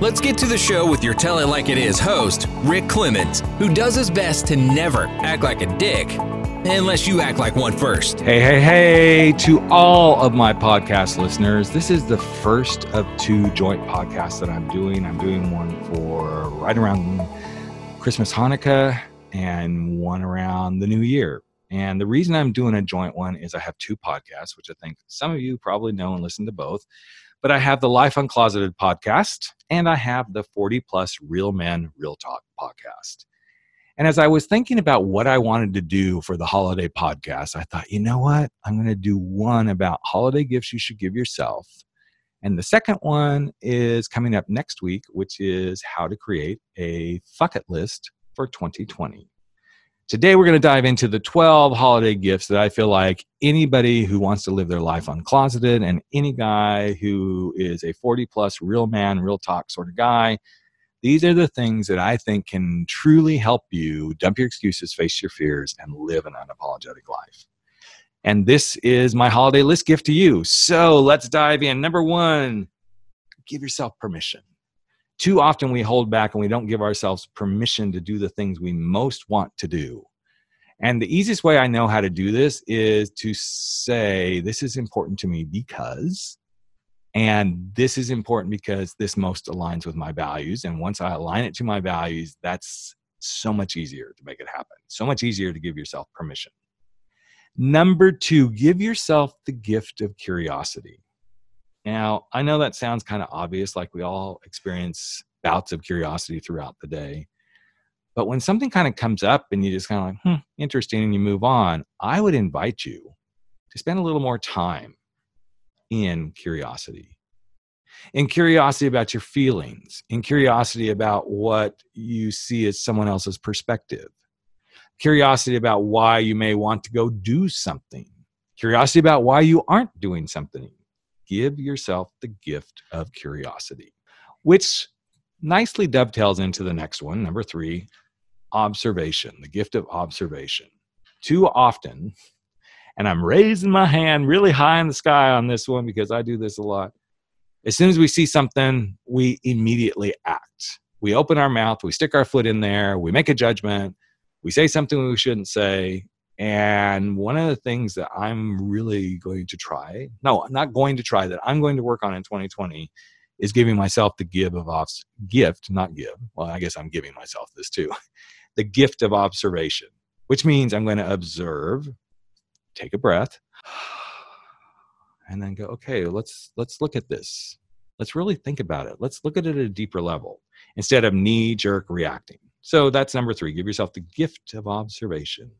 Let's get to the show with your Tell It Like It Is host, Rick Clemens, who does his best to never act like a dick, unless you act like one first. Hey, hey, hey, to all of my podcast listeners. This is the first of two joint podcasts that I'm doing. I'm doing one for right around Christmas, Hanukkah, and one around the new year. And the reason I'm doing a joint one is I have two podcasts, which I think some of you probably know and listen to both. But I have the Life Uncloseted podcast and I have the 40 plus Real Men, Real Talk podcast. And as I was thinking about what I wanted to do for the holiday podcast, I thought, you know what? I'm going to do one about holiday gifts you should give yourself. And the second one is coming up next week, which is how to create a fuck it list for 2020. Today, we're going to dive into the 12 holiday gifts that I feel like anybody who wants to live their life uncloseted and any guy who is a 40 plus real man, real talk sort of guy, these are the things that I think can truly help you dump your excuses, face your fears, and live an unapologetic life. And this is my holiday list gift to you. So let's dive in. Number one, give yourself permission too often we hold back and we don't give ourselves permission to do the things we most want to do. And the easiest way I know how to do this is to say, This is important to me because, and this is important because this most aligns with my values. And once I align it to my values, that's so much easier to make it happen, so much easier to give yourself permission. Number two, give yourself the gift of curiosity. Now, I know that sounds kind of obvious, like we all experience bouts of curiosity throughout the day. But when something kind of comes up and you just kind of like, hmm, interesting, and you move on, I would invite you to spend a little more time in curiosity. In curiosity about your feelings, in curiosity about what you see as someone else's perspective, curiosity about why you may want to go do something, curiosity about why you aren't doing something give yourself the gift of curiosity, which nicely dovetails into the next one, number three observation, the gift of observation. Too often, and I'm raising my hand really high in the sky on this one because I do this a lot. As soon as we see something, we immediately act. We open our mouth, we stick our foot in there, we make a judgment, we say something we shouldn't say, and one of the things that I'm really going to try, no, I'm not going to try, that I'm going to work on in 2020 is giving myself the give of off, gift, not give. Well, I guess I'm giving myself this too. the gift of observation, which means I'm going to observe, take a breath, and then go, okay, let's let's look at this. Let's really think about it. Let's look at it at a deeper level instead of knee jerk reacting. So that's number three. Give yourself the gift of observation.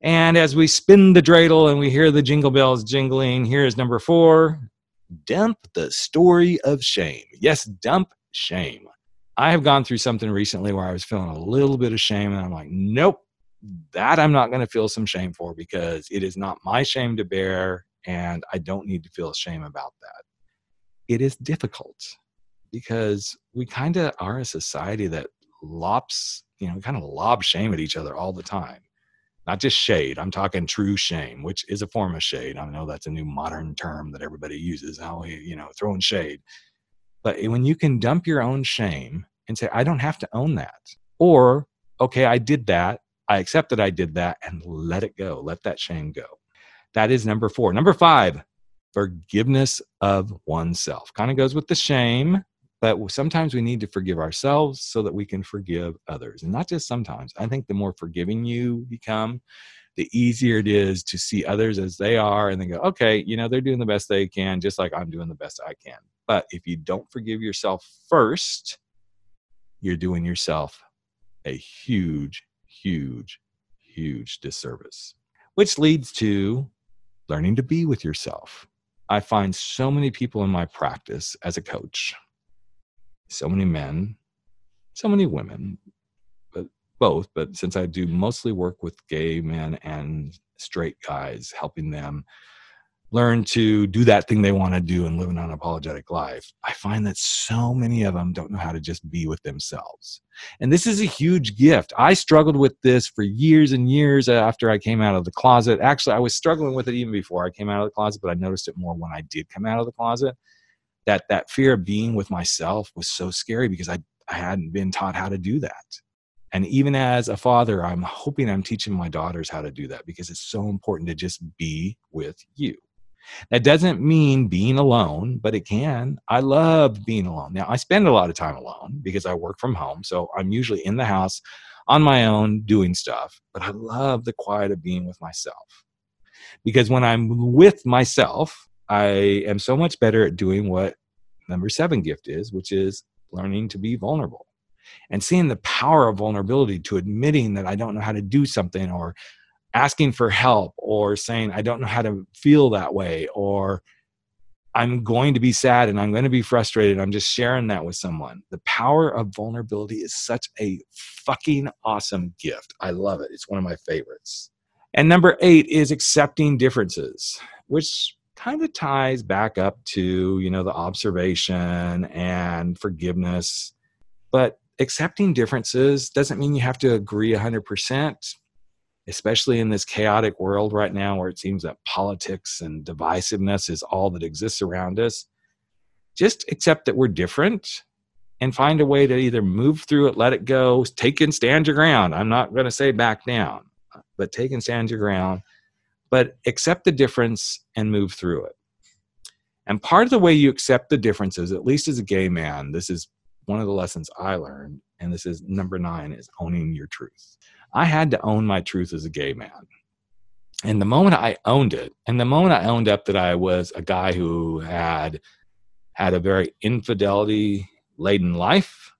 And as we spin the dreidel and we hear the jingle bells jingling, here's number four dump the story of shame. Yes, dump shame. I have gone through something recently where I was feeling a little bit of shame, and I'm like, nope, that I'm not going to feel some shame for because it is not my shame to bear, and I don't need to feel shame about that. It is difficult because we kind of are a society that lops, you know, kind of lob shame at each other all the time not just shade. I'm talking true shame, which is a form of shade. I know that's a new modern term that everybody uses. How we, you know, throwing shade. But when you can dump your own shame and say, I don't have to own that, or okay, I did that. I accept that I did that, and let it go. Let that shame go. That is number four. Number five, forgiveness of oneself. Kind of goes with the shame, but sometimes we need to forgive ourselves so that we can forgive others. And not just sometimes. I think the more forgiving you become, the easier it is to see others as they are and then go, okay, you know, they're doing the best they can, just like I'm doing the best I can. But if you don't forgive yourself first, you're doing yourself a huge, huge, huge disservice, which leads to learning to be with yourself. I find so many people in my practice as a coach so many men, so many women, but both, but since I do mostly work with gay men and straight guys, helping them learn to do that thing they want to do and live an unapologetic life, I find that so many of them don't know how to just be with themselves. And this is a huge gift. I struggled with this for years and years after I came out of the closet. Actually, I was struggling with it even before I came out of the closet, but I noticed it more when I did come out of the closet. That that fear of being with myself was so scary because I, I hadn't been taught how to do that. And even as a father, I'm hoping I'm teaching my daughters how to do that because it's so important to just be with you. That doesn't mean being alone, but it can. I love being alone. Now, I spend a lot of time alone because I work from home. So I'm usually in the house on my own doing stuff, but I love the quiet of being with myself. Because when I'm with myself, I am so much better at doing what number seven gift is, which is learning to be vulnerable and seeing the power of vulnerability to admitting that I don't know how to do something or asking for help or saying i don't know how to feel that way or i'm going to be sad and i'm going to be frustrated. I'm just sharing that with someone. The power of vulnerability is such a fucking awesome gift. I love it. It's one of my favorites. And number eight is accepting differences which kind of ties back up to you know the observation and forgiveness but accepting differences doesn't mean you have to agree 100% especially in this chaotic world right now where it seems that politics and divisiveness is all that exists around us, just accept that we're different and find a way to either move through it, let it go, take and stand your ground. I'm not going to say back down, but take and stand your ground, but accept the difference and move through it. And part of the way you accept the differences, at least as a gay man, this is one of the lessons I learned, and this is number nine, is owning your truth. I had to own my truth as a gay man. And the moment I owned it, and the moment I owned up that I was a guy who had had a very infidelity laden life,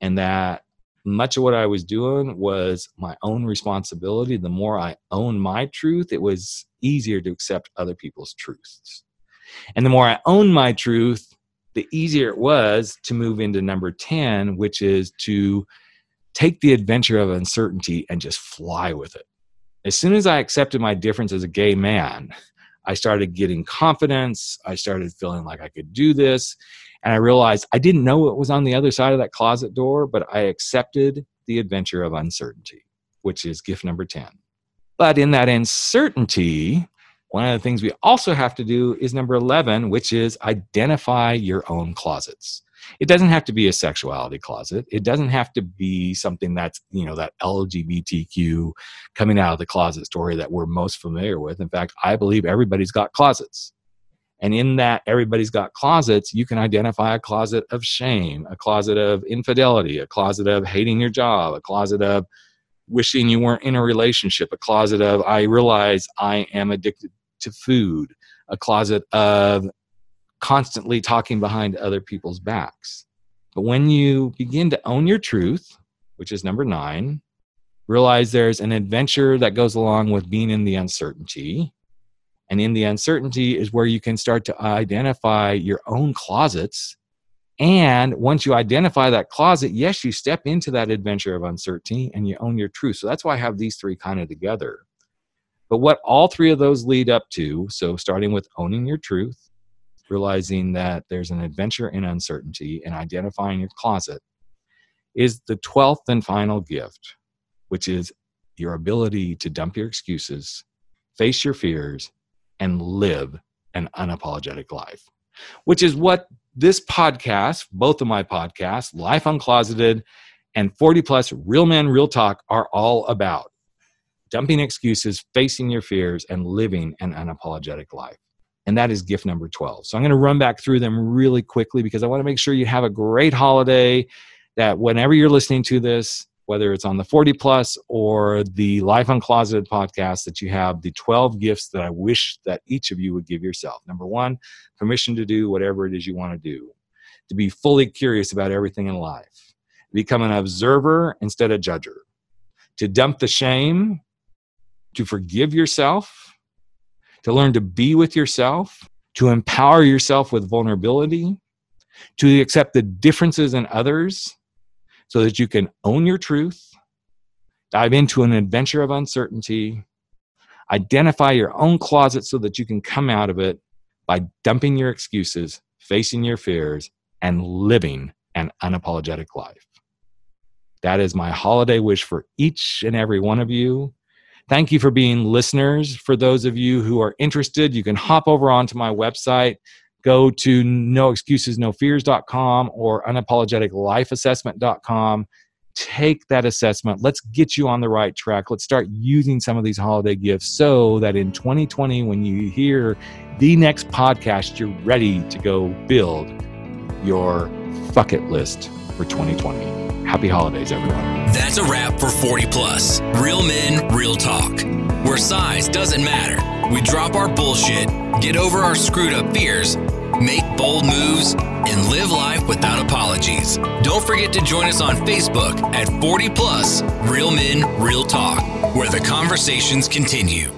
and that much of what I was doing was my own responsibility. The more I owned my truth, it was easier to accept other people's truths. And the more I owned my truth, the easier it was to move into number 10, which is to take the adventure of uncertainty and just fly with it. As soon as I accepted my difference as a gay man, I started getting confidence. I started feeling like I could do this. And I realized I didn't know what was on the other side of that closet door, but I accepted the adventure of uncertainty, which is gift number 10. But in that uncertainty, one of the things we also have to do is number 11, which is identify your own closets it doesn't have to be a sexuality closet. It doesn't have to be something that's you know that lgbtq coming out of the closet story that we're most familiar with. In fact i believe everybody's got closets. And in that everybody's got closets you can identify a closet of shame a closet of infidelity a closet of hating your job a closet of wishing you weren't in a relationship a closet of i realize i am addicted to food a closet of constantly talking behind other people's backs. But when you begin to own your truth, which is number nine, realize there's an adventure that goes along with being in the uncertainty. And in the uncertainty is where you can start to identify your own closets. And once you identify that closet, yes, you step into that adventure of uncertainty and you own your truth. So that's why I have these three kind of together. But what all three of those lead up to, so starting with owning your truth, realizing that there's an adventure in uncertainty and identifying your closet is the 12th and final gift, which is your ability to dump your excuses, face your fears, and live an unapologetic life, which is what this podcast, both of my podcasts, Life Uncloseted and 40 Plus Real Men, Real Talk, are all about. Dumping excuses, facing your fears, and living an unapologetic life and that is gift number 12. So I'm going to run back through them really quickly because I want to make sure you have a great holiday that whenever you're listening to this, whether it's on the 40 plus or the Life Uncloseted podcast, that you have the 12 gifts that I wish that each of you would give yourself. Number one, permission to do whatever it is you want to do, to be fully curious about everything in life, become an observer instead of judger, to dump the shame, to forgive yourself, to learn to be with yourself, to empower yourself with vulnerability, to accept the differences in others so that you can own your truth, Dive into an adventure of uncertainty. Identify your own closet so that you can come out of it by dumping your excuses, facing your fears, and living an unapologetic life. That is my holiday wish for each and every one of you. Thank you for being listeners. For those of you who are interested, you can hop over onto my website, go to noexcusesnofears.com or unapologeticlifeassessment.com. Take that assessment. Let's get you on the right track. Let's start using some of these holiday gifts so that in 2020, when you hear the next podcast, you're ready to go build your fuck it list for 2020. Happy holidays, everyone. That's a wrap for 40 Plus. Real men, real talk. Where size doesn't matter. We drop our bullshit, get over our screwed up fears, make bold moves, and live life without apologies. Don't forget to join us on Facebook at 40 Plus Real Men, Real Talk, where the conversations continue.